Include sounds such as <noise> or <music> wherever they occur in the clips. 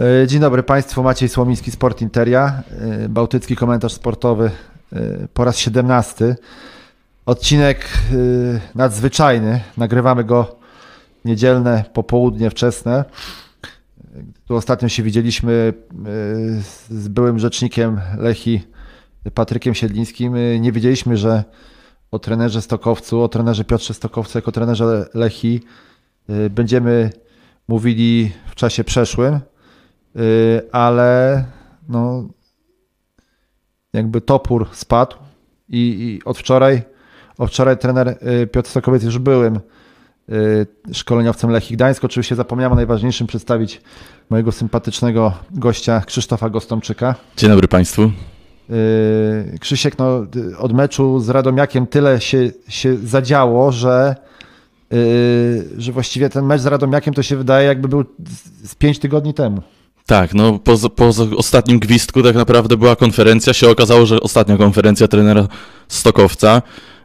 E, dzień dobry Państwu, Maciej Słomiński, Sport Interia, e, bałtycki komentarz sportowy e, po raz 17. Odcinek nadzwyczajny, nagrywamy go niedzielne popołudnie wczesne. Tu ostatnio się widzieliśmy z byłym rzecznikiem Lechi Patrykiem Siedlińskim. Nie wiedzieliśmy, że o trenerze Stokowcu, o trenerze Piotrze Stokowcu jako trenerze Lechi będziemy mówili w czasie przeszłym. Y, ale no, jakby topór spadł i, i od wczoraj, od wczoraj trener y, Piotr Sokowiec już byłym y, szkoleniowcem Lechii Gdańsk. Oczywiście zapomniałem o najważniejszym przedstawić mojego sympatycznego gościa Krzysztofa Gostomczyka. Dzień dobry Państwu. Krzysiek, no, od meczu z Radomiakiem tyle się, się zadziało, że, że właściwie ten mecz z Radomiakiem to się wydaje jakby był z pięć tygodni temu. Tak, no po, po ostatnim gwizdku tak naprawdę była konferencja. Się okazało, że ostatnia konferencja trenera Stokowca.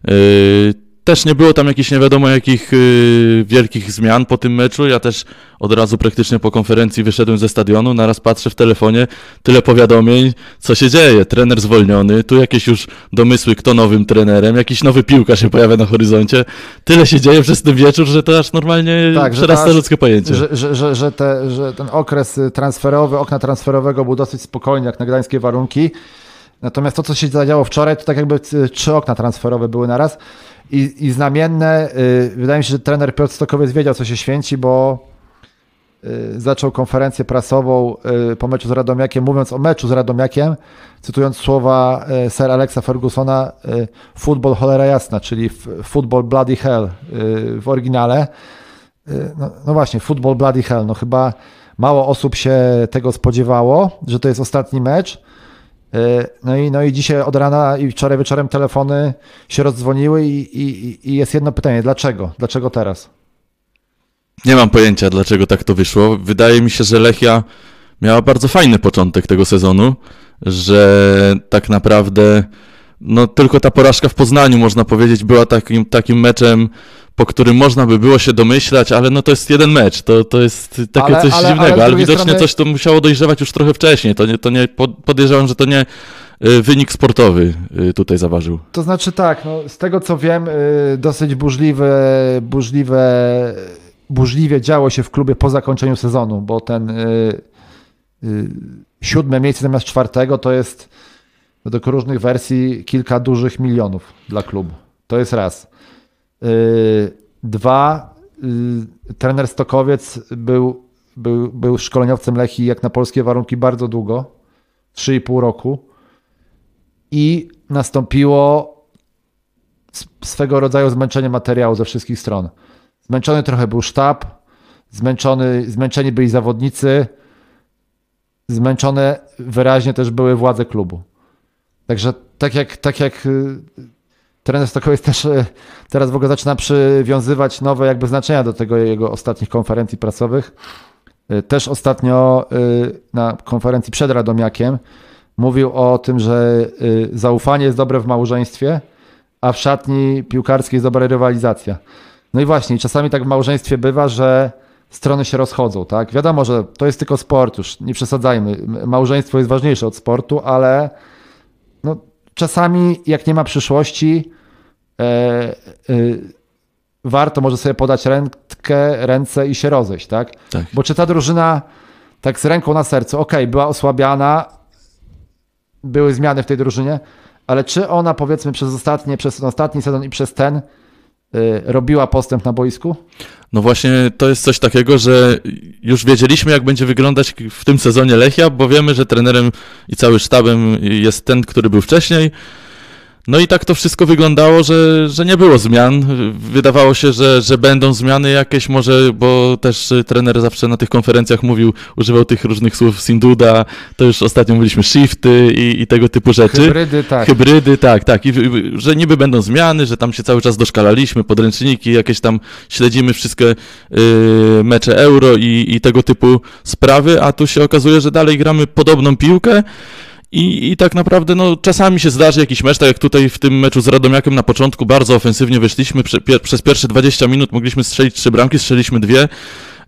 Yy, też nie było tam jakichś nie wiadomo jakich yy, wielkich zmian po tym meczu. Ja też od razu praktycznie po konferencji wyszedłem ze stadionu, naraz patrzę w telefonie, tyle powiadomień, co się dzieje. Trener zwolniony, tu jakieś już domysły, kto nowym trenerem, jakiś nowy piłka się pojawia na horyzoncie. Tyle się dzieje przez ten wieczór, że to aż normalnie tak, przerasta ludzkie pojęcie. Że, że, że, że, te, że ten okres transferowy, okna transferowego był dosyć spokojny, jak na gdańskie warunki. Natomiast to, co się zadziało wczoraj, to tak jakby trzy okna transferowe były naraz. I, i znamienne, yy, wydaje mi się, że trener Piotr Stokowiec wiedział, co się święci, bo yy, zaczął konferencję prasową yy, po meczu z Radomiakiem, mówiąc o meczu z Radomiakiem, cytując słowa y, Sir Alexa Fergusona, y, football cholera jasna, czyli football bloody hell y, w oryginale. No, no, właśnie, football bloody hell. No chyba mało osób się tego spodziewało, że to jest ostatni mecz. E, no i, no i dzisiaj od rana i wczoraj wieczorem telefony się rozdzwoniły i, i, i jest jedno pytanie, dlaczego? Dlaczego teraz? Nie mam pojęcia, dlaczego tak to wyszło. Wydaje mi się, że Lechia miała bardzo fajny początek tego sezonu, że tak naprawdę no tylko ta porażka w Poznaniu, można powiedzieć, była takim, takim meczem, po którym można by było się domyślać, ale no to jest jeden mecz, to, to jest takie ale, coś ale, dziwnego, ale, ale widocznie strony... coś to musiało dojrzewać już trochę wcześniej, to nie, to nie podejrzewam, że to nie y, wynik sportowy y, tutaj zaważył. To znaczy tak, no, z tego co wiem, y, dosyć burzliwe, burzliwe, burzliwie działo się w klubie po zakończeniu sezonu, bo ten siódme miejsce zamiast czwartego to jest według różnych wersji kilka dużych milionów dla klubu. To jest raz. Y, dwa, y, trener Stokowiec był, był, był szkoleniowcem Lechi jak na polskie warunki bardzo długo, 3,5 roku i nastąpiło swego rodzaju zmęczenie materiału ze wszystkich stron. Zmęczony trochę był sztab, zmęczony, zmęczeni byli zawodnicy, zmęczone wyraźnie też były władze klubu. Także tak jak, tak jak y, trener Stokowiec też y, teraz w ogóle zaczyna przywiązywać nowe jakby znaczenia do tego jego ostatnich konferencji prasowych. Y, też ostatnio na konferencji przed Radomiakiem mówił o tym, że zaufanie jest dobre w małżeństwie, a w szatni piłkarskiej jest dobra rywalizacja. No i właśnie, czasami tak w małżeństwie bywa, że strony się rozchodzą, tak? Wiadomo, że to jest tylko sport, już nie przesadzajmy. Małżeństwo jest ważniejsze od sportu, ale czasami jak nie ma przyszłości, e, e, warto może sobie podać rękę, ręce i się rozejść, tak? tak? Bo czy ta drużyna tak z ręką na sercu, ok, była osłabiana, były zmiany w tej drużynie, ale czy ona powiedzmy przez ostatnie, przez ostatni sezon i przez ten robiła postęp na boisku? No właśnie to jest coś takiego, że już wiedzieliśmy, jak będzie wyglądać w tym sezonie Lechia, bo wiemy, że trenerem i cały sztabem jest ten, który był wcześniej. No i tak to wszystko wyglądało, że, że nie było zmian. Wydawało się, że, że będą zmiany jakieś może, bo też trener zawsze na tych konferencjach mówił, używał tych różnych słów Sinduda, to już ostatnio mówiliśmy shifty i, i tego typu rzeczy. Hybrydy, tak. Hybrydy, tak, tak. I, że niby będą zmiany, że tam się cały czas doszkalaliśmy, podręczniki, jakieś tam śledzimy wszystkie y, mecze euro i, i tego typu sprawy, a tu się okazuje, że dalej gramy podobną piłkę. I, I tak naprawdę no, czasami się zdarzy jakiś mecz, tak jak tutaj w tym meczu z Radomiakiem na początku bardzo ofensywnie wyszliśmy, prze, pier, przez pierwsze 20 minut mogliśmy strzelić trzy bramki, strzeliśmy dwie,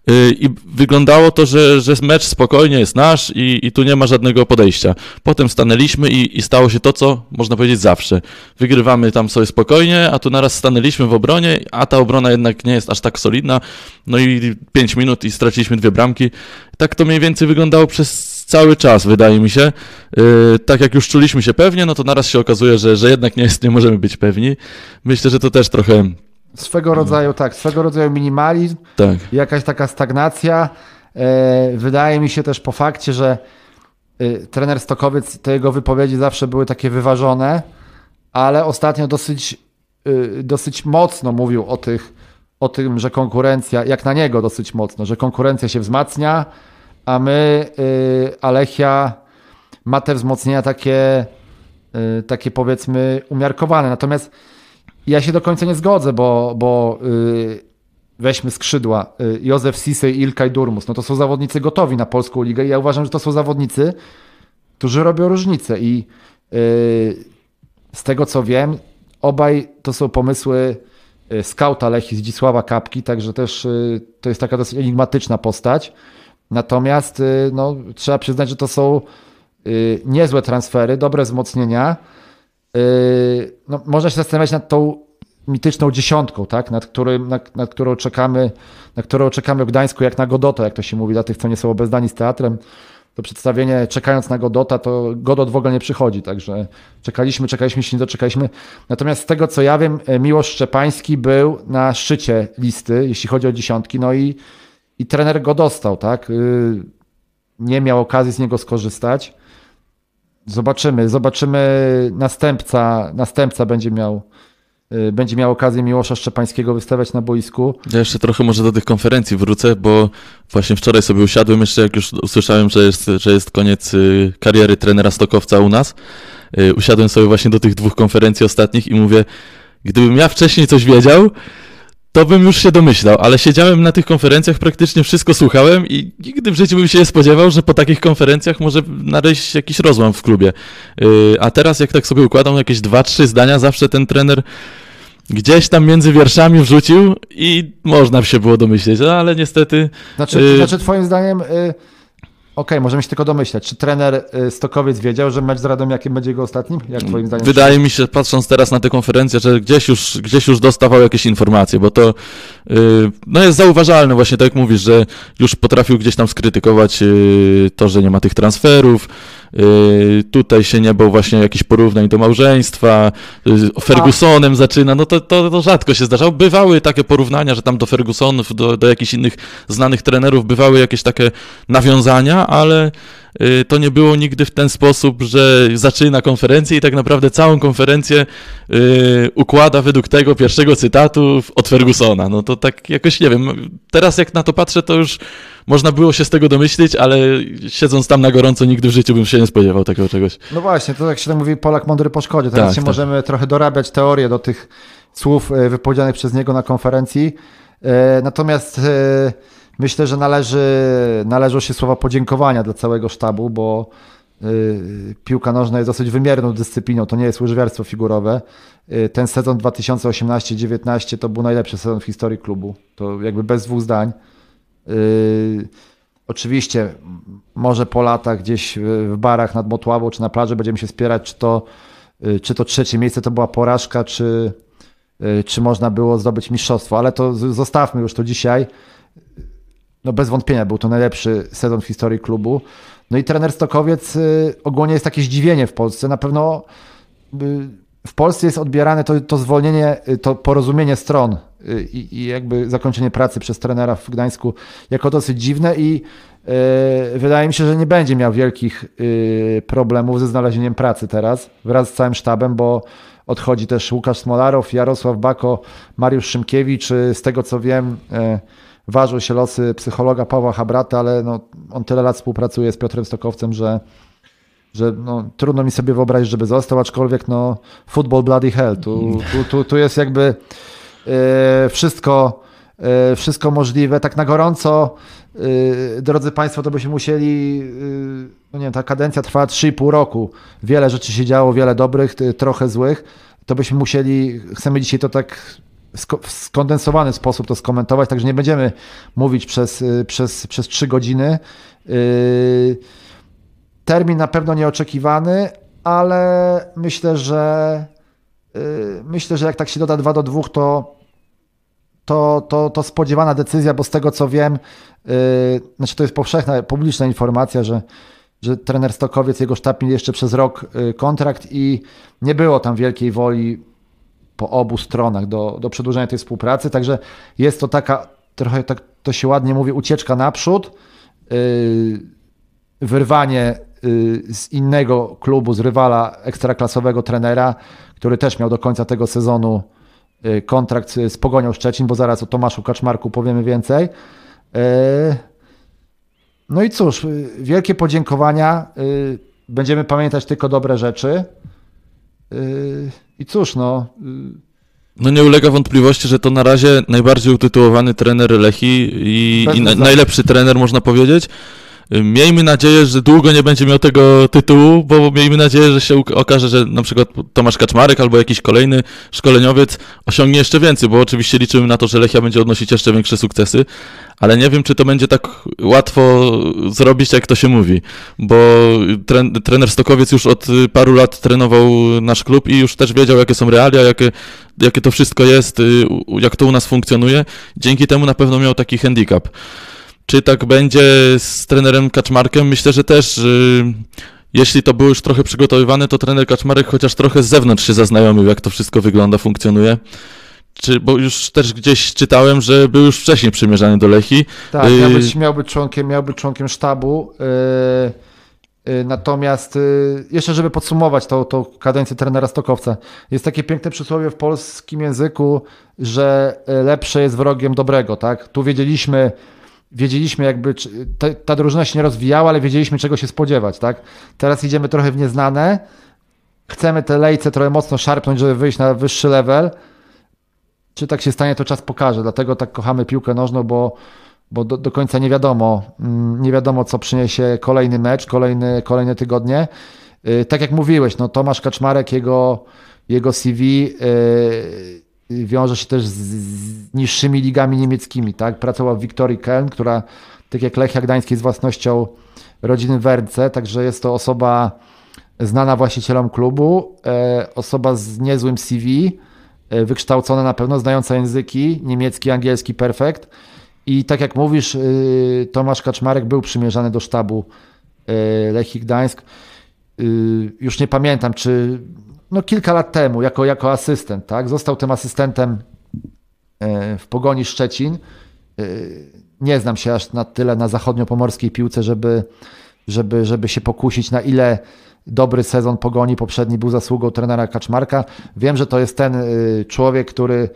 y, i wyglądało to, że, że mecz spokojnie jest nasz i, i tu nie ma żadnego podejścia. Potem stanęliśmy i, i stało się to, co można powiedzieć zawsze. Wygrywamy tam sobie spokojnie, a tu naraz stanęliśmy w obronie, a ta obrona jednak nie jest aż tak solidna. No i 5 minut i straciliśmy dwie bramki. Tak to mniej więcej wyglądało przez cały czas, wydaje mi się. Yy, tak jak już czuliśmy się pewnie, no to naraz się okazuje, że, że jednak nie, jest, nie możemy być pewni. Myślę, że to też trochę Swego rodzaju, tak, swego rodzaju minimalizm, tak. jakaś taka stagnacja. E, wydaje mi się też po fakcie, że y, trener Stokowiec, te jego wypowiedzi zawsze były takie wyważone, ale ostatnio dosyć, y, dosyć mocno mówił o, tych, o tym, że konkurencja, jak na niego dosyć mocno, że konkurencja się wzmacnia, a my, y, Alechia, ma te wzmocnienia takie, takie powiedzmy umiarkowane. Natomiast ja się do końca nie zgodzę, bo, bo yy, weźmy skrzydła. Yy, Józef Sisej, Ilkay Durmus. No to są zawodnicy gotowi na polską ligę i ja uważam, że to są zawodnicy, którzy robią różnicę i z tego co wiem, obaj to są pomysły y, skauta Lechi Zdzisława Kapki, także też y, to jest taka dosyć enigmatyczna postać. Natomiast y, no, trzeba przyznać, że to są niezłe transfery, dobre wzmocnienia. Yy, no, można się zastanawiać nad tą mityczną dziesiątką, tak? nad, którym, nad, nad którą czekamy, na którą czekamy w Gdańsku, jak na Godota, jak to się mówi dla tych, co nie są obeznani z teatrem. To przedstawienie, czekając na Godota, to Godot w ogóle nie przychodzi, także czekaliśmy, czekaliśmy, się nie doczekaliśmy. Natomiast z tego, co ja wiem, Miłosz Szczepański był na szczycie listy, jeśli chodzi o dziesiątki, no i, i trener go dostał, tak? Yy, nie miał okazji z niego skorzystać. Zobaczymy, zobaczymy. Następca, następca będzie miał, y, będzie miał okazję Miłosza Szczepańskiego wystawiać na boisku. Ja jeszcze trochę może do tych konferencji wrócę, bo właśnie wczoraj sobie usiadłem, jeszcze jak już usłyszałem, że jest, że jest koniec y, kariery trenera Stokowca u nas, y, usiadłem sobie właśnie do tych dwóch konferencji ostatnich i mówię, gdybym ja wcześniej coś wiedział, to bym już się domyślał, ale siedziałem na tych konferencjach, praktycznie wszystko słuchałem i nigdy w życiu bym się nie spodziewał, że po takich konferencjach może nadejść jakiś rozłam w klubie. Yy, a teraz jak tak sobie układam jakieś dwa, trzy zdania, zawsze ten trener gdzieś tam między wierszami wrzucił i można się było domyśleć, no, ale niestety... Znaczy, yy... znaczy twoim zdaniem... Yy Okej, okay, możemy się tylko domyślać. Czy trener y, Stokowiec wiedział, że mecz z Radomiakiem będzie jego ostatnim? Jak twoim zdaniem? Wydaje mi się, patrząc teraz na tę konferencję, że gdzieś już, gdzieś już dostawał jakieś informacje, bo to yy, no jest zauważalne właśnie, tak jak mówisz, że już potrafił gdzieś tam skrytykować yy, to, że nie ma tych transferów, tutaj się nie bał właśnie jakichś porównań do małżeństwa, yy, Fergusonem zaczyna, no to, to, to rzadko się zdarzało. Bywały takie porównania, że tam do Fergusonów, do, do jakichś innych znanych trenerów bywały jakieś takie nawiązania, ale yy, to nie było nigdy w ten sposób, że zaczyna konferencję i tak naprawdę całą konferencję układa według tego pierwszego cytatu od Fergusona. No to tak jakoś nie wiem. Teraz jak na to patrzę, to już można było się z tego domyślić, ale siedząc tam na gorąco nigdy w życiu bym się nie spodziewał takiego czegoś. No właśnie, to jak się tak mówi, Polak mądry po szkodzie. Teraz tak, się tak. możemy trochę dorabiać teorię do tych słów e, wypowiedzianych przez niego na konferencji. E, natomiast e, myślę, że należy, należą się słowa podziękowania dla całego sztabu, bo piłka nożna jest dosyć wymierną dyscypliną, to nie jest łyżwiarstwo figurowe. Ten sezon 2018-19 to był najlepszy sezon w historii klubu. To jakby bez dwóch zdań. Yy, oczywiście, może po latach gdzieś w barach nad Motławą czy na plaży będziemy się spierać, czy to, yy, czy to trzecie miejsce to była porażka, czy, yy, czy można było zdobyć mistrzostwo, ale to zostawmy już to dzisiaj. No bez wątpienia był to najlepszy sezon w historii klubu. No i trener Stokowiec ogólnie jest takie zdziwienie w Polsce. Na pewno w Polsce jest odbierane to, to zwolnienie, to porozumienie stron y, i, i, jakby zakończenie pracy przez trenera w Gdańsku jako dosyć dziwne i y, wydaje mi się, że nie będzie miał wielkich y, problemów ze znalezieniem pracy teraz wraz z całym sztabem, bo odchodzi też Łukasz Smolarow, Jarosław Bako, Mariusz Szymkiewicz. Z tego co wiem, ważą się losy psychologa Pawła Habrata, ale no, on tyle lat współpracuje z Piotrem Stokowcem, że że no, trudno mi sobie wyobrazić, żeby został, aczkolwiek no, football bloody hell. Tu, tu, tu, tu jest jakby e, wszystko, e, wszystko możliwe. Tak na gorąco, e, drodzy Państwo, to byśmy musieli, no nie wiem, ta kadencja trwała 3,5 roku. Wiele rzeczy się działo, wiele dobrych, trochę złych. To byśmy musieli, chcemy dzisiaj to tak w skondensowany sposób to skomentować, także nie będziemy mówić przez, przez, przez trzy godziny. Termin na pewno nieoczekiwany, ale myślę, że myślę, że jak tak się doda 2 do 2, to to, to, to spodziewana decyzja, bo z tego co wiem, yy, znaczy to jest powszechna, publiczna informacja, że, że trener Stokowiec, jego sztab mieli jeszcze przez rok yy, kontrakt i nie było tam wielkiej woli po obu stronach do, do przedłużenia tej współpracy, także jest to taka, trochę tak to się ładnie mówi, ucieczka naprzód, yy, wyrwanie z innego klubu, z rywala ekstraklasowego trenera, który też miał do końca tego sezonu Y, kontrakt z Pogonią Szczecin, bo zaraz o Tomaszu Kaczmarku powiemy więcej. Y, no i cóż, y, wielkie podziękowania. Będziemy pamiętać tylko dobre rzeczy. I cóż, no. No nie ulega wątpliwości, że to na razie najbardziej utytułowany trener Lechi i, i na, najlepszy trener, można powiedzieć. Miejmy nadzieję, że długo nie będzie miał tego tytułu, bo miejmy nadzieję, że się okaże, że na przykład Tomasz Kaczmarek albo jakiś kolejny szkoleniowiec osiągnie jeszcze więcej, bo oczywiście liczymy na to, że Lechia będzie odnosić jeszcze większe sukcesy, ale nie wiem, czy to będzie tak łatwo zrobić, jak to się mówi, bo tren, trener Stokowiec już od paru lat trenował nasz klub i już też wiedział, jakie są realia, jakie, jakie to wszystko jest, y, jak to u nas funkcjonuje. Dzięki temu na pewno miał taki handicap. Czy tak będzie z trenerem Kaczmarkiem? Myślę, że też. Yy, jeśli to było już trochę przygotowywane, to trener Kaczmarek chociaż trochę z zewnątrz się zaznajomił, jak to wszystko wygląda, funkcjonuje. Czy, bo już też gdzieś czytałem, że był już wcześniej przymierzany do Lechi. Tak, miał y, być, miał być, członkiem, miał być członkiem sztabu. Yy, yy, natomiast yy, jeszcze, żeby podsumować tą, tą kadencję trenera Stokowca, jest takie piękne przysłowie w polskim języku, że lepsze jest wrogiem dobrego. Tak? Tu wiedzieliśmy, wiedzieliśmy jakby, ta, ta drużyna się nie rozwijała, ale wiedzieliśmy czego się spodziewać, tak? Teraz idziemy trochę w nieznane, chcemy te lejce trochę mocno szarpnąć, żeby wyjść na wyższy level. Czy tak się stanie, to czas pokaże. Dlatego tak kochamy piłkę nożną, bo, bo do, do końca nie wiadomo, mm, nie wiadomo, co przyniesie kolejny mecz, kolejny, kolejne tygodnie. Y, tak jak mówiłeś, no Tomasz Kaczmarek, jego, jego CV yy, wiąże się też z niższymi ligami niemieckimi. Tak? Pracował w Wiktorii Köln, która tak jak Lechia Gdański jest własnością rodziny Werce, także jest to osoba znana właścicielom klubu, e, osoba z niezłym CV, e, wykształcona na pewno, znająca języki niemiecki, angielski perfekt. I tak jak mówisz, e, Tomasz Kaczmarek był przymierzany do sztabu Lechii Gdańsk. Już nie pamiętam, czy no, kilka lat temu jako, jako asystent. Tak? Został tym asystentem e, w Pogoni Szczecin. E, nie znam się aż na tyle na zachodniopomorskiej piłce, żeby, żeby, żeby się pokusić na ile dobry sezon Pogoni poprzedni był zasługą trenera Kaczmarka. Wiem, że to jest ten e, człowiek, który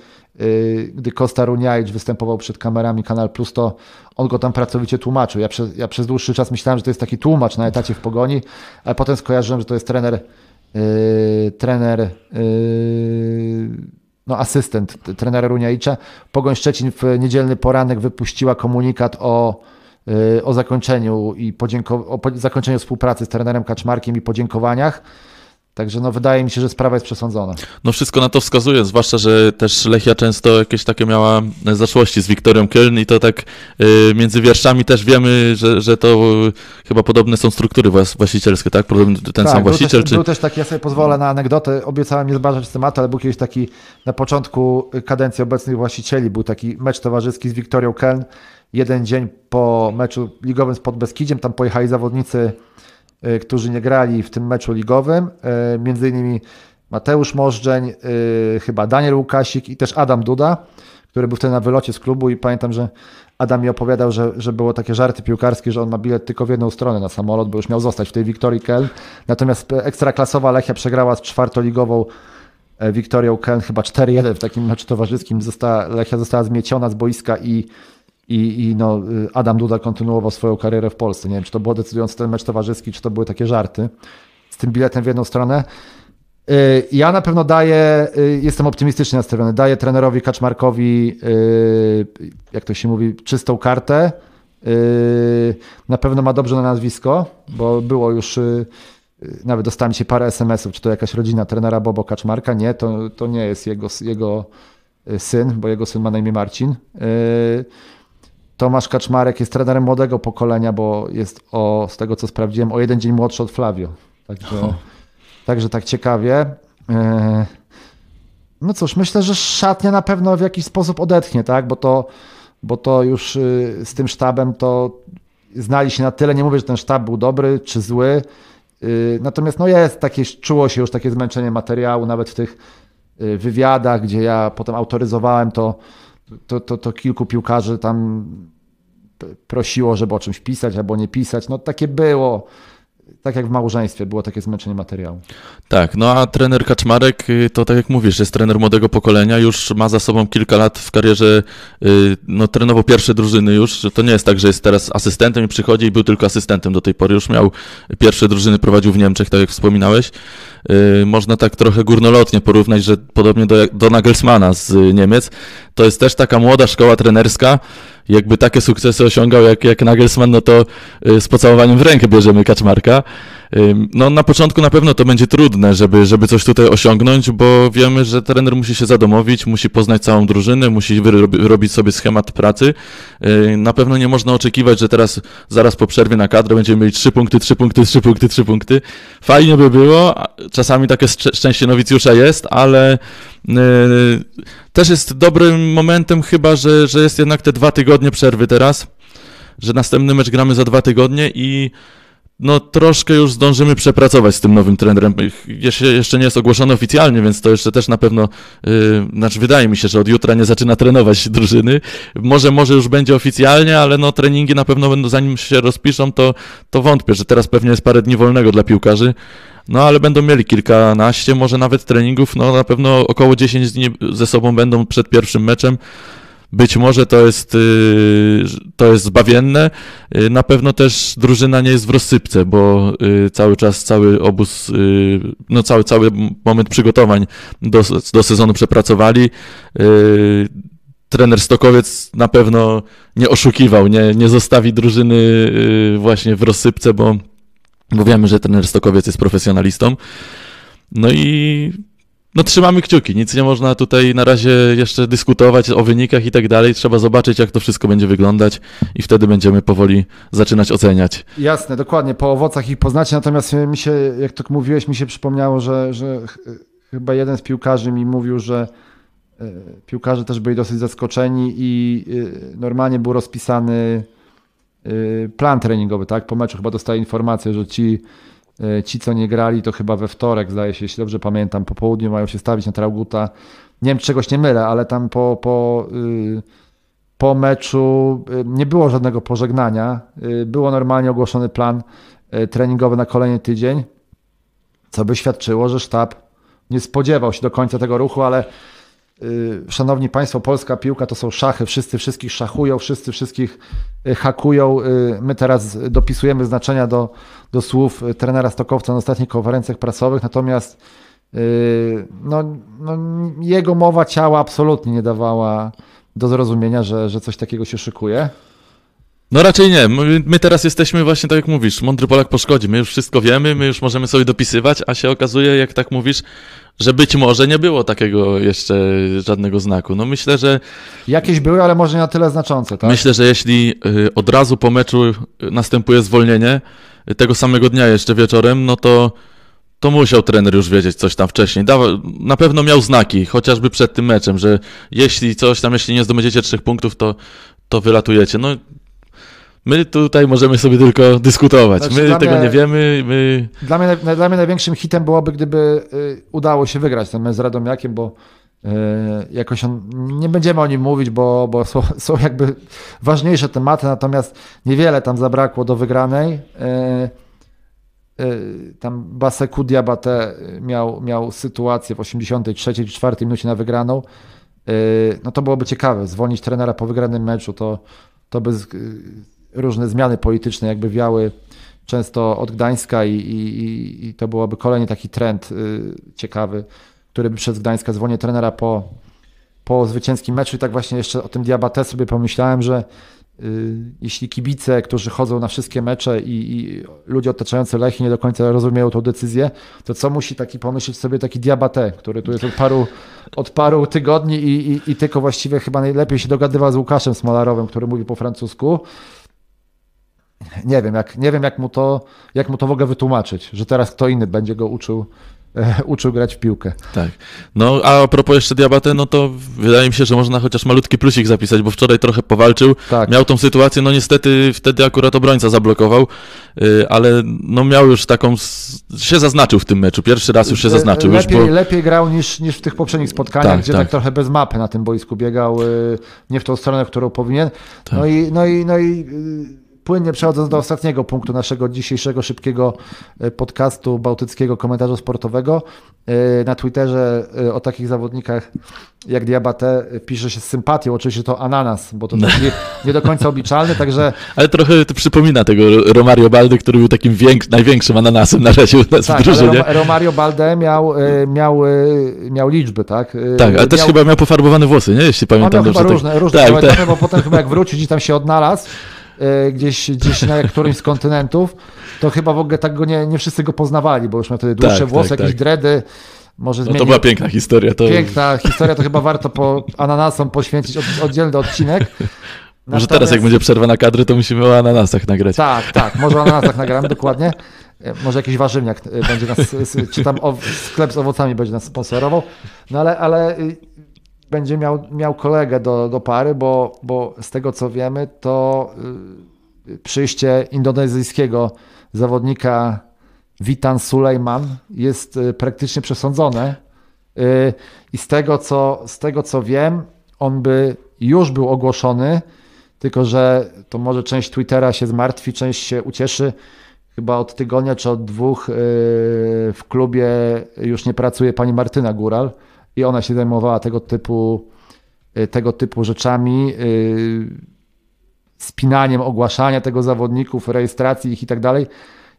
gdy Kosta Runiajcz występował przed kamerami Kanal Plus, to on go tam pracowicie tłumaczył. Ja przez, ja przez dłuższy czas myślałem, że to jest taki tłumacz na etacie w Pogoni, ale potem skojarzyłem, że to jest trener Yy, trener, yy, no asystent trenera Runiajicza. Pogoń Szczecin w niedzielny poranek wypuściła komunikat o, yy, o zakończeniu i podzięko- o zakończeniu współpracy z trenerem Kaczmarkiem i podziękowaniach. Także no, wydaje mi się, że sprawa jest przesądzona. No wszystko na to wskazuje, zwłaszcza, że też Lechia często jakieś takie miała zaszłości z Wiktorią Köln i to tak y, między wierszami też wiemy, że, że to chyba podobne są struktury właścicielskie, tak? Podobny ten tak, sam właściciel. Też, czy... był też taki, ja sobie pozwolę na anegdotę, obiecałem nie zbażać tematu, ale był kiedyś taki na początku kadencji obecnych właścicieli, był taki mecz towarzyski z Wiktorią Köln, jeden dzień po meczu ligowym z Podbeskidziem, tam pojechali zawodnicy którzy nie grali w tym meczu ligowym, e, między innymi Mateusz Możdżeń, e, chyba Daniel Łukasik i też Adam Duda, który był wtedy na wylocie z klubu i pamiętam, że Adam mi opowiadał, że, że było takie żarty piłkarskie, że on ma bilet tylko w jedną stronę na samolot, bo już miał zostać w tej Wiktorii Kel. Natomiast ekstraklasowa Lechia przegrała z czwartoligową Wiktorią Kel chyba 4-1 w takim meczu towarzyskim. Została, Lechia została zmieciona z boiska i i, i no, Adam Duda kontynuował swoją karierę w Polsce. Nie wiem, czy to było decydujący ten mecz towarzyski, czy to były takie żarty z tym biletem w jedną stronę. Y, ja na pewno daję, y, jestem optymistycznie nastawiony, daję trenerowi Kaczmarkowi, y, jak to się mówi, czystą kartę. Na pewno ma dobrze na nazwisko, bo było już, nawet dostałem się parę SMS-ów, czy to jakaś rodzina trenera Bobo Kaczmarka. Nie, to, to nie jest jego, jego syn, bo jego syn ma na imię Marcin. Tomasz Kaczmarek jest trenerem młodego pokolenia, bo jest o, z tego co sprawdziłem, o jeden dzień młodszy od Flavio. Także, także tak ciekawie. No cóż, myślę, że szatnia na pewno w jakiś sposób odetchnie, tak? Bo to, bo to już y, z tym sztabem to znali się na tyle. Nie mówię, że ten sztab był dobry czy zły. Y, natomiast no jest takie, czuło się już takie zmęczenie materiału, nawet w tych y, wywiadach, gdzie ja potem autoryzowałem, to, to, to, to kilku piłkarzy tam prosiło, żeby o czymś pisać albo nie pisać. No takie było tak jak w małżeństwie było takie zmęczenie materiału. Tak, no a trener Kaczmarek, y, to tak jak mówisz, jest trener młodego pokolenia, już ma za sobą kilka lat w karierze, y, no trenował pierwsze drużyny już, to nie jest tak, że jest teraz asystentem i przychodzi i był tylko asystentem do tej pory, już miał pierwsze drużyny, prowadził w Niemczech, tak jak wspominałeś. Y, można tak trochę górnolotnie porównać, że podobnie do, do Nagelsmana z Niemiec, to jest też taka młoda szkoła trenerska, jakby takie sukcesy osiągał jak, jak Nagelsmann, no to y, z pocałowaniem w rękę bierzemy Kaczmarka. No na początku na pewno to będzie trudne, żeby, żeby coś tutaj osiągnąć, bo wiemy, że trener musi się zadomowić, musi poznać całą drużynę, musi wyrobić sobie schemat pracy. Na pewno nie można oczekiwać, że teraz zaraz po przerwie na kadrę będziemy mieli 3 punkty, 3 punkty, 3 punkty, 3 punkty. Fajnie by było, czasami takie szczęście nowicjusza jest, ale też jest dobrym momentem chyba, że, że jest jednak te dwa tygodnie przerwy teraz, że następny mecz gramy za dwa tygodnie i no troszkę już zdążymy przepracować z tym nowym trenerem. Jeszcze, jeszcze nie jest ogłoszony oficjalnie, więc to jeszcze też na pewno, yy, znaczy wydaje mi się, że od jutra nie zaczyna trenować <laughs> drużyny. Może, może już będzie oficjalnie, ale no treningi na pewno będą, zanim się rozpiszą, to, to wątpię, że teraz pewnie jest parę dni wolnego dla piłkarzy. No ale będą mieli kilkanaście, może nawet treningów, no na pewno około 10 dni ze sobą będą przed pierwszym meczem. Być może to jest, y, to jest zbawienne. Y, na pewno też drużyna nie jest w rozsypce, bo y, cały czas, cały obóz, no cały, cały moment przygotowań do, do sezonu przepracowali. Trener Stokowiec na pewno nie oszukiwał, nie, nie zostawi drużyny właśnie w rozsypce, bo, bo wiemy, że trener Stokowiec jest profesjonalistą. No i no trzymamy kciuki, nic nie można tutaj na razie jeszcze dyskutować o wynikach i tak dalej. Trzeba zobaczyć, jak to wszystko będzie wyglądać i wtedy będziemy powoli zaczynać oceniać. Jasne, dokładnie, po owocach ich poznacie, natomiast mi się, jak to mówiłeś, mi się przypomniało, że, że chyba jeden z piłkarzy mi mówił, że e, piłkarze też byli dosyć zaskoczeni i e, normalnie był rozpisany plan treningowy, tak? Po meczu chyba dostali informację, że ci E, ci, co nie grali, to chyba we wtorek, zdaje się, jeśli dobrze pamiętam, po południu mają się stawić na Trauguta. Nie wiem, czegoś nie mylę, ale tam po, po, y, po meczu y, nie było żadnego pożegnania. Y, było normalnie ogłoszony plan treningowy na kolejny tydzień, co by świadczyło, że sztab nie spodziewał się do końca tego ruchu, ale Y, szanowni Państwo, polska piłka to są szachy, wszyscy wszystkich szachują, wszyscy wszystkich y, hakują. Y, my teraz dopisujemy znaczenia do, do słów trenera Stokowca na ostatnich konferencjach prasowych, natomiast no, no, jego mowa ciała absolutnie nie dawała do zrozumienia, że, że coś takiego się szykuje. No raczej nie. My, my, teraz jesteśmy właśnie tak jak mówisz, mądry Polak po szkodzie. My już wszystko wiemy, my już możemy sobie dopisywać, a się okazuje, jak tak mówisz, że być może nie było takiego jeszcze żadnego znaku. No myślę, że... Jakieś były, ale może nie na tyle znaczące, tak? Myślę, że jeśli y, od razu po meczu następuje zwolnienie, y, tego samego dnia jeszcze wieczorem, no to to musiał trener już wiedzieć coś tam wcześniej. na pewno miał znaki, chociażby przed tym meczem, że jeśli coś tam, jeśli nie zdobędziecie trzech punktów, to, to wylatujecie. No My tutaj możemy sobie tylko dyskutować. Znaczy, my tego mnie, nie wiemy. My... Dla, mnie, dla mnie największym hitem byłoby, gdyby y, udało się wygrać ten mecz z Radomiakiem, bo y, jakoś on, nie będziemy o nim mówić, bo, bo są, <laughs> są jakby ważniejsze tematy, natomiast niewiele tam zabrakło do wygranej. Y, tam Baseku Diabate miał, miał sytuację w 83 czy 4 minucie na wygraną. No to byłoby ciekawe, zwolnić trenera po wygranym meczu, to, to by różne zmiany polityczne jakby wiały często od Gdańska i, i, i to byłoby kolejny taki trend y, ciekawy, który by przez Gdańska zwolnienie trenera po, po zwycięskim meczu i tak właśnie jeszcze o tym Diabate sobie pomyślałem, że jeśli kibice, którzy chodzą na wszystkie mecze i, i ludzie otaczający Lechii nie do końca rozumieją tą decyzję, to co musi taki pomyśleć sobie taki Diabate, który tu jest od paru, od paru tygodni i, i, i tylko właściwie chyba najlepiej się dogadywał z Łukaszem Smolarowym, który mówi po francusku. Nie wiem, jak, nie wiem jak, mu to, jak mu to w ogóle wytłumaczyć, że teraz kto inny będzie go uczył uczył grać w piłkę. Tak. No a a propos jeszcze Diabate, no to wydaje mi się, że można chociaż malutki plusik zapisać, bo wczoraj trochę powalczył. Tak. Miał tą sytuację, no niestety wtedy akurat obrońca zablokował, y, ale no miał już taką, się zaznaczył w tym meczu. Pierwszy raz już się zaznaczył. Już lepiej, było, lepiej grał niż, niż w tych poprzednich spotkaniach, Tak, gdzie tak. tak trochę bez mapy na tym boisku biegał, y, nie w tą stronę, którą powinien. Tak. No i, no i, no i y, płynnie przechodząc do ostatniego punktu naszego dzisiejszego szybkiego y, podcastu bałtyckiego komentarzu sportowego. y, Na Twitterze y, o takich zawodnikach jak Diabate pisze się z sympatią, oczywiście to ananas, bo to <laughs> nie, nie do końca obliczalny, także ale trochę to przypomina tego Romario Baldy, który był takim więk, największym ananasem na razie u nas w tak, ale drużynie. Rom- Romario Balde miał, miał, miał liczby, tak? Tak, ale też miał, chyba miał pofarbowane włosy, nie? Jeśli On pamiętam miał dobrze. chyba tak. różne, różne tak, tak, tak. bo potem chyba jak wrócił, gdzieś tam się odnalazł, e, gdzieś, gdzieś na którymś z kontynentów, to chyba w ogóle tak go nie, nie wszyscy go poznawali, bo już miał wtedy dłuższe Tak, włosy, tak, jakieś tak. dredy, może No to była piękna historia. To... Piękna historia, to chyba warto po ananasom poświęcić od, oddzielny odcinek. <laughs> Może teraz, jak Natomiast- będzie przerwa na kadry, to musimy o ananasach nagrać. Tak, tak, może o ananasach nagramy dokładnie. E, Może jakiś warzywniak e, będzie nas, czy tam sklep z owocami będzie nas sponsorował. No ale, ale y, będzie miał, miał kolegę do, do pary, bo, bo z tego co wiemy, to y, przyjście indonezyjskiego zawodnika Witan Sulejman jest y, praktycznie przesądzone. Y, I z tego, co, z tego co wiem, on by już był ogłoszony, tylko że to może część Twittera się zmartwi, część się ucieszy. Chyba od tygodnia czy od dwóch w klubie już nie pracuje pani Martyna Góral i ona się zajmowała tego typu, yy, tego typu rzeczami, yy, spinaniem ogłaszania tego zawodników, rejestracji ich i tak dalej.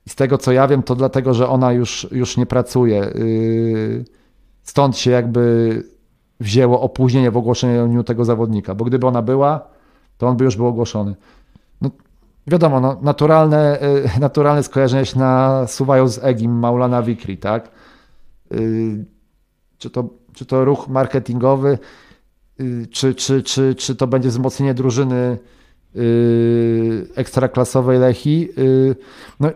I z tego co ja wiem, to dlatego, że ona już, już nie pracuje. Yy, Stąd się jakby wzięło opóźnienie w ogłoszeniu tego zawodnika, bo gdyby ona była, to on by już był ogłoszony. No, wiadomo, no, naturalne, y, naturalne skojarzenia się nasuwają z Egim Maulana Wikri, tak? Y, Czy to, czy to ruch marketingowy, y, czy, czy, czy, czy to będzie wzmocnienie drużyny y, ekstraklasowej Lechii. Y, No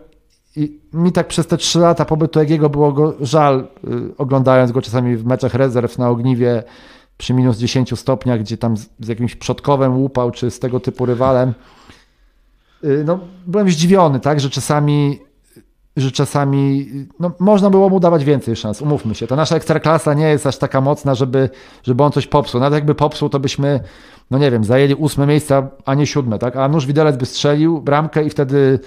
i mi tak przez te trzy lata pobytu Egiego było go żal, oglądając go czasami w meczach rezerw na Ogniwie przy minus 10 stopniach, gdzie tam z, jakimś przodkowem łupał, czy z tego typu rywalem. No, byłem zdziwiony, tak, że czasami, że czasami no, można było mu dawać więcej szans, umówmy się. Ta nasza ekstraklasa nie jest aż taka mocna, żeby, żeby on coś popsuł. Nawet jakby popsuł, to byśmy, no nie wiem, zajęli ósme miejsce, a nie siódme, tak? A nóż Widelec by strzelił bramkę i wtedy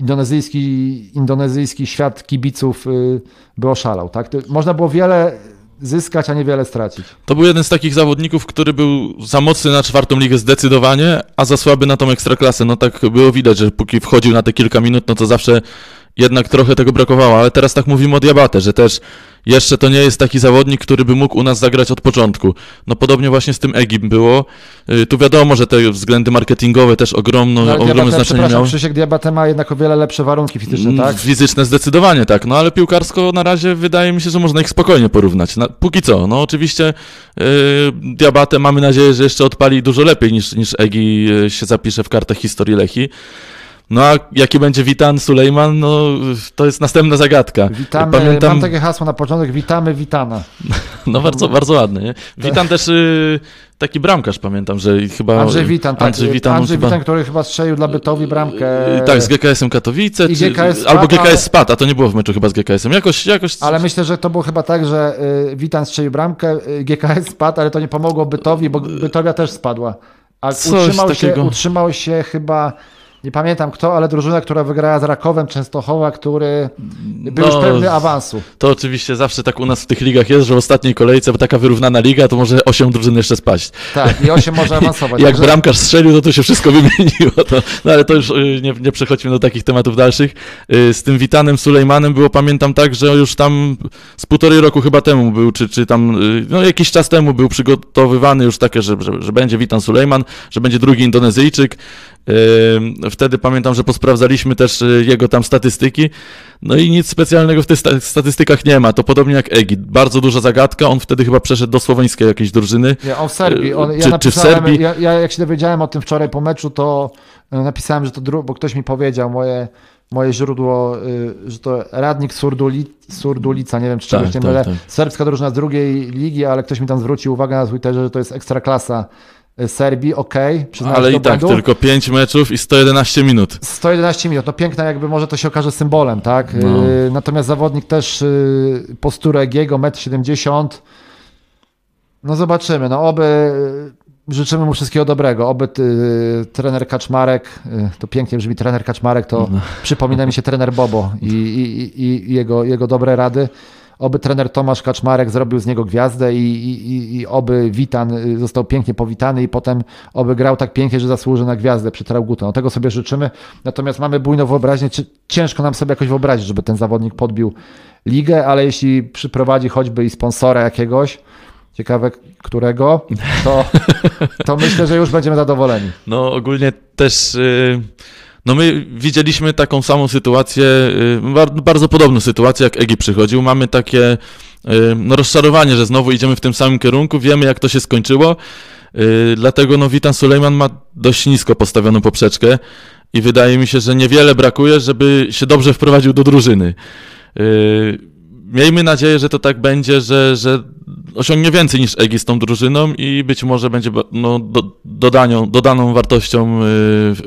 indonezyjski, indonezyjski świat kibiców y, by oszalał, tak? To można było wiele zyskać, a niewiele stracić. To był jeden z takich zawodników, który był za mocny na czwartą ligę zdecydowanie, a za słaby na tą ekstraklasę. No tak było widać, że póki wchodził na te kilka minut, no to zawsze jednak trochę tego brakowało, ale teraz tak mówimy o Diabate, że też jeszcze to nie jest taki zawodnik, który by mógł u nas zagrać od początku. No podobnie właśnie z tym Egip było. Y, Tu wiadomo, że te względy marketingowe też ogromno, No, ogromne Diabate, znaczenie miały. Krzysiek Diabate ma jednak o wiele lepsze warunki fizyczne, Mm, tak? Fizyczne zdecydowanie tak, no ale piłkarsko na razie wydaje mi się, że można ich spokojnie porównać. Na, póki co, no oczywiście yy, Diabate mamy nadzieję, że jeszcze odpali dużo lepiej niż, niż Egi yy, się zapisze w kartach historii Lechi. No a jaki będzie Witan Sulejman, no to jest następna zagadka. Witamy, Pamiętam, mam takie hasło na początek, witamy Witana. <laughs> no bardzo, bardzo ładne. Nie? Witan też yy, taki bramkarz, pamiętam, że chyba... Andrzej Witan, tak. Andrzej Witan, Andrzej chyba- Witan, który chyba strzelił dla Bytowi bramkę. Yy, Tak, z GKS-em Katowice, I czy, GKS albo GKS ale- spadł, a to nie było w meczu chyba z GKS-em. Jakoś, jakoś Ale myślę, że to było chyba tak, że y, Witan strzelił bramkę, y, GKS spadł, ale to nie pomogło Bytowi, bo Bytowia też spadła. A utrzymał się, utrzymał się chyba nie pamiętam kto, ale drużyna, która wygrała z Rakowem Częstochowa, który był No, już pewny awansu. To oczywiście zawsze tak u nas w tych ligach jest, że w ostatniej kolejce, bo taka wyrównana liga, to może 8 drużyn jeszcze spaść. Tak, i 8 może <laughs> awansować. Jak Także- bramkarz strzelił, to to się wszystko <laughs> wymieniło. To, no ale to już y, nie, nie przechodźmy do takich tematów dalszych. Y, Z tym Witanem Sulejmanem było, pamiętam tak, że już tam z półtorej roku chyba temu był, czy, czy tam, y, no jakiś czas temu był przygotowywany już takie, że, że, że będzie Witan Sulejman, że będzie drugi Indonezyjczyk. Y, Wtedy pamiętam, że posprawdzaliśmy też y, jego tam statystyki. No i nic specjalnego w tych sta- statystykach nie ma. To podobnie jak Egid. Bardzo duża zagadka. On wtedy chyba przeszedł do słoweńskiej jakiejś drużyny. Nie, on w Serbii. On, ja Czy- czy w Serbii? Ja, ja jak się dowiedziałem o tym wczoraj po meczu, to e, napisałem, że to dru- bo ktoś mi powiedział, moje, moje źródło, y, że to Radnik Surduli, Surdulica, nie wiem czy czegoś Tak, nie tak, mylę. tak. Serbska drużyna z drugiej ligi, ale ktoś mi tam zwrócił uwagę na Twitterze, że to jest ekstraklasa y, Serbii, przyznałem Ale i tak, błędu. tylko 5 meczów i 111 minut. 111 minut, no piękne jakby może to się okaże symbolem, tak? No. Y, Natomiast zawodnik też y, posturę Egiego, 1,70 m. No zobaczymy, no oby y, życzymy mu wszystkiego dobrego. Oby y, trener Kaczmarek, to pięknie brzmi trener Kaczmarek, to No. przypomina mi się trener Bobo i, i, i, i jego, jego dobre rady. Oby trener Tomasz Kaczmarek zrobił z niego gwiazdę i, i, i- oby Witan y, został pięknie powitany i potem oby grał tak pięknie, że zasłuży na gwiazdę przy Traugutę. No, tego sobie życzymy. Natomiast mamy bujną wyobraźnię. Ciężko nam sobie jakoś wyobrazić, żeby ten zawodnik podbił ligę, ale jeśli przyprowadzi choćby i sponsora jakiegoś, ciekawe którego, to, to myślę, że już będziemy zadowoleni. No ogólnie też, y, no my widzieliśmy taką samą sytuację, y, bar- bardzo podobną sytuację jak Egi przychodził. Mamy takie y, no, rozczarowanie, że znowu idziemy w tym samym kierunku, wiemy jak to się skończyło. Y, Dlatego no Witan Sulejman ma dość nisko postawioną poprzeczkę i wydaje mi się, że niewiele brakuje, żeby się dobrze wprowadził do drużyny. Miejmy nadzieję, że to tak będzie, że, że osiągnie więcej niż Egi z tą drużyną i być może będzie no, do, dodanią, dodaną wartością y,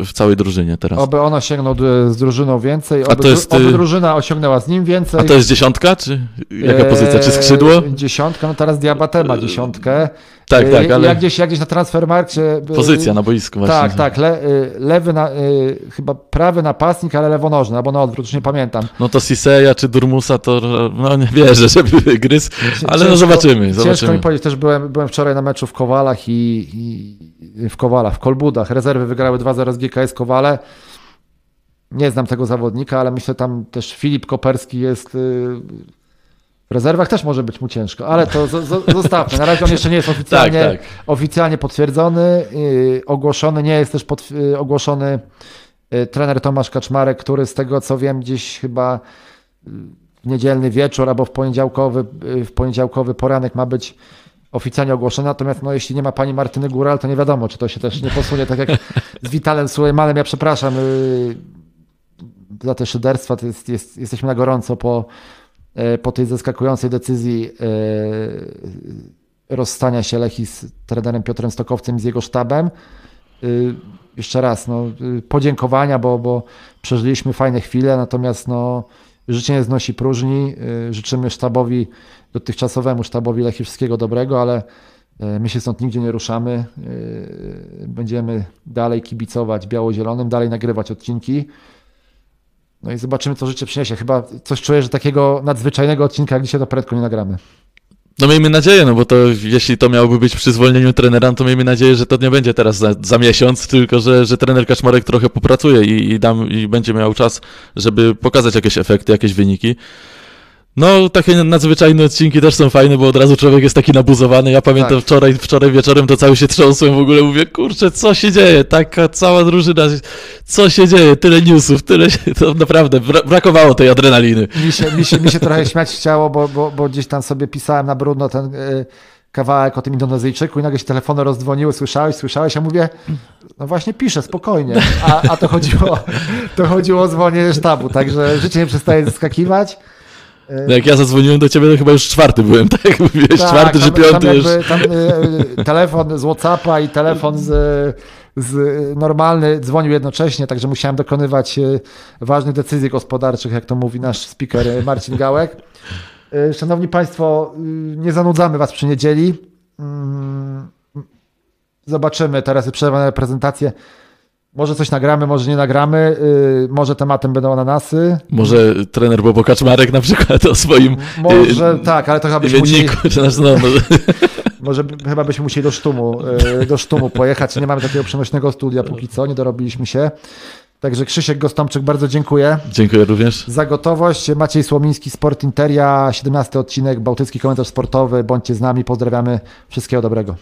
w, całej drużynie teraz. Oby on osiągnął d- z drużyną więcej, oby, to jest, oby y- drużyna osiągnęła z nim więcej. A to jest dziesiątka, czy jaka pozycja, czy skrzydło? Dziesiątka, no teraz Diabate ma dziesiątkę. Tak, E, tak, ale Jak gdzieś, gdzieś na transfermarkcie... e, pozycja na boisku właśnie. Tak, tak, le, y, lewy, na, y, chyba prawy napastnik, ale lewonożny, albo na odwrót, już nie pamiętam. No to Siseya czy Durmusa to no nie wierzę, żeby gryzł, ale no Ciężko- zobaczymy, Ciężko zobaczymy. mi powiedzieć, też byłem, byłem wczoraj na meczu w Kowalach i, i w Kowalach, w Kolbudach. Rezerwy wygrały 2-0 z GKS Kowale. Nie znam tego zawodnika, ale myślę tam też Filip Koperski jest... y, W rezerwach też może być mu ciężko, ale to zo- zo- zostawmy. Na razie on jeszcze nie jest <laughs> oficjalnie, Tak, tak. oficjalnie potwierdzony, yy, ogłoszony. Nie jest też pod, yy, ogłoszony yy, trener Tomasz Kaczmarek, który z tego co wiem gdzieś chyba w niedzielny wieczór albo w poniedziałkowy, w poniedziałkowy poranek ma być oficjalnie ogłoszony. Natomiast no, jeśli nie ma pani Martyny Góral, to nie wiadomo, czy to się też nie posunie tak jak z Witalem Sulejmanem. Ja przepraszam yy, za te szyderstwa. To jest, jest, jesteśmy na gorąco po, po tej zaskakującej decyzji e, rozstania się Lechi z trenerem Piotrem Stokowcem i z jego sztabem. Y, Jeszcze raz, no, podziękowania, bo, bo przeżyliśmy fajne chwile, natomiast no, życie nie znosi próżni. Życzymy sztabowi, dotychczasowemu sztabowi Lechi wszystkiego dobrego, ale e, my się stąd nigdzie nie ruszamy. Będziemy dalej kibicować biało-zielonym, dalej nagrywać odcinki. No i zobaczymy, co życie przyniesie. Chyba coś czuję, że takiego nadzwyczajnego odcinka jak dzisiaj to prędko nie nagramy. No miejmy nadzieję, no bo to jeśli to miałoby być przy zwolnieniu trenera, to miejmy nadzieję, że to nie będzie teraz za, za miesiąc, tylko że, że trener Kaczmarek trochę popracuje i, i, dam, i będzie miał czas, żeby pokazać jakieś efekty, jakieś wyniki. No, takie nadzwyczajne odcinki też są fajne, bo od razu człowiek jest taki nabuzowany. Ja pamiętam Tak. wczoraj, wczoraj wieczorem to cały się trząsłem, w ogóle mówię, kurczę, co się dzieje? Taka cała drużyna, co się dzieje? Tyle newsów, tyle, się, to naprawdę bra- brakowało tej adrenaliny. Mi się, mi się, mi się trochę <laughs> śmiać chciało, bo, bo, bo gdzieś tam sobie pisałem na brudno ten y, kawałek o tym Indonezyjczyku i nagle się telefony rozdzwoniły, słyszałeś, słyszałeś, ja mówię, no właśnie piszę, spokojnie, a, a to, chodziło, to chodziło o dzwonienie sztabu, także życie nie przestaje zaskakiwać. No jak ja zadzwoniłem do ciebie, to chyba już czwarty byłem, tak? Mówiłeś, czwarty czy tam, piąty tam już. jakby, tam, y, y, telefon z Whatsappa i telefon z, z normalny dzwonił jednocześnie, także musiałem dokonywać y, ważnych decyzji gospodarczych, jak to mówi nasz speaker y, Marcin Gałek. Szanowni Państwo, nie zanudzamy Was przy niedzieli. Mm, Zobaczymy, teraz jest przerwa na reprezentację. Może coś nagramy, może nie nagramy, yy, może tematem będą ananasy. Może trener Bobo Kaczmarek na przykład o swoim Może tak, ale to chyba byśmy musieli, imienniku, czy nasz- no, <laughs> może by- chyba byśmy musieli do sztumu, yy, do sztumu pojechać. Nie mamy takiego przenośnego studia póki co, nie dorobiliśmy się. Także Krzysiek Gostomczyk, bardzo dziękuję Dziękuję również. za gotowość. Maciej Słomiński, Sport Interia, 17 odcinek, Bałtycki Komentarz Sportowy. Bądźcie z nami, pozdrawiamy, wszystkiego dobrego.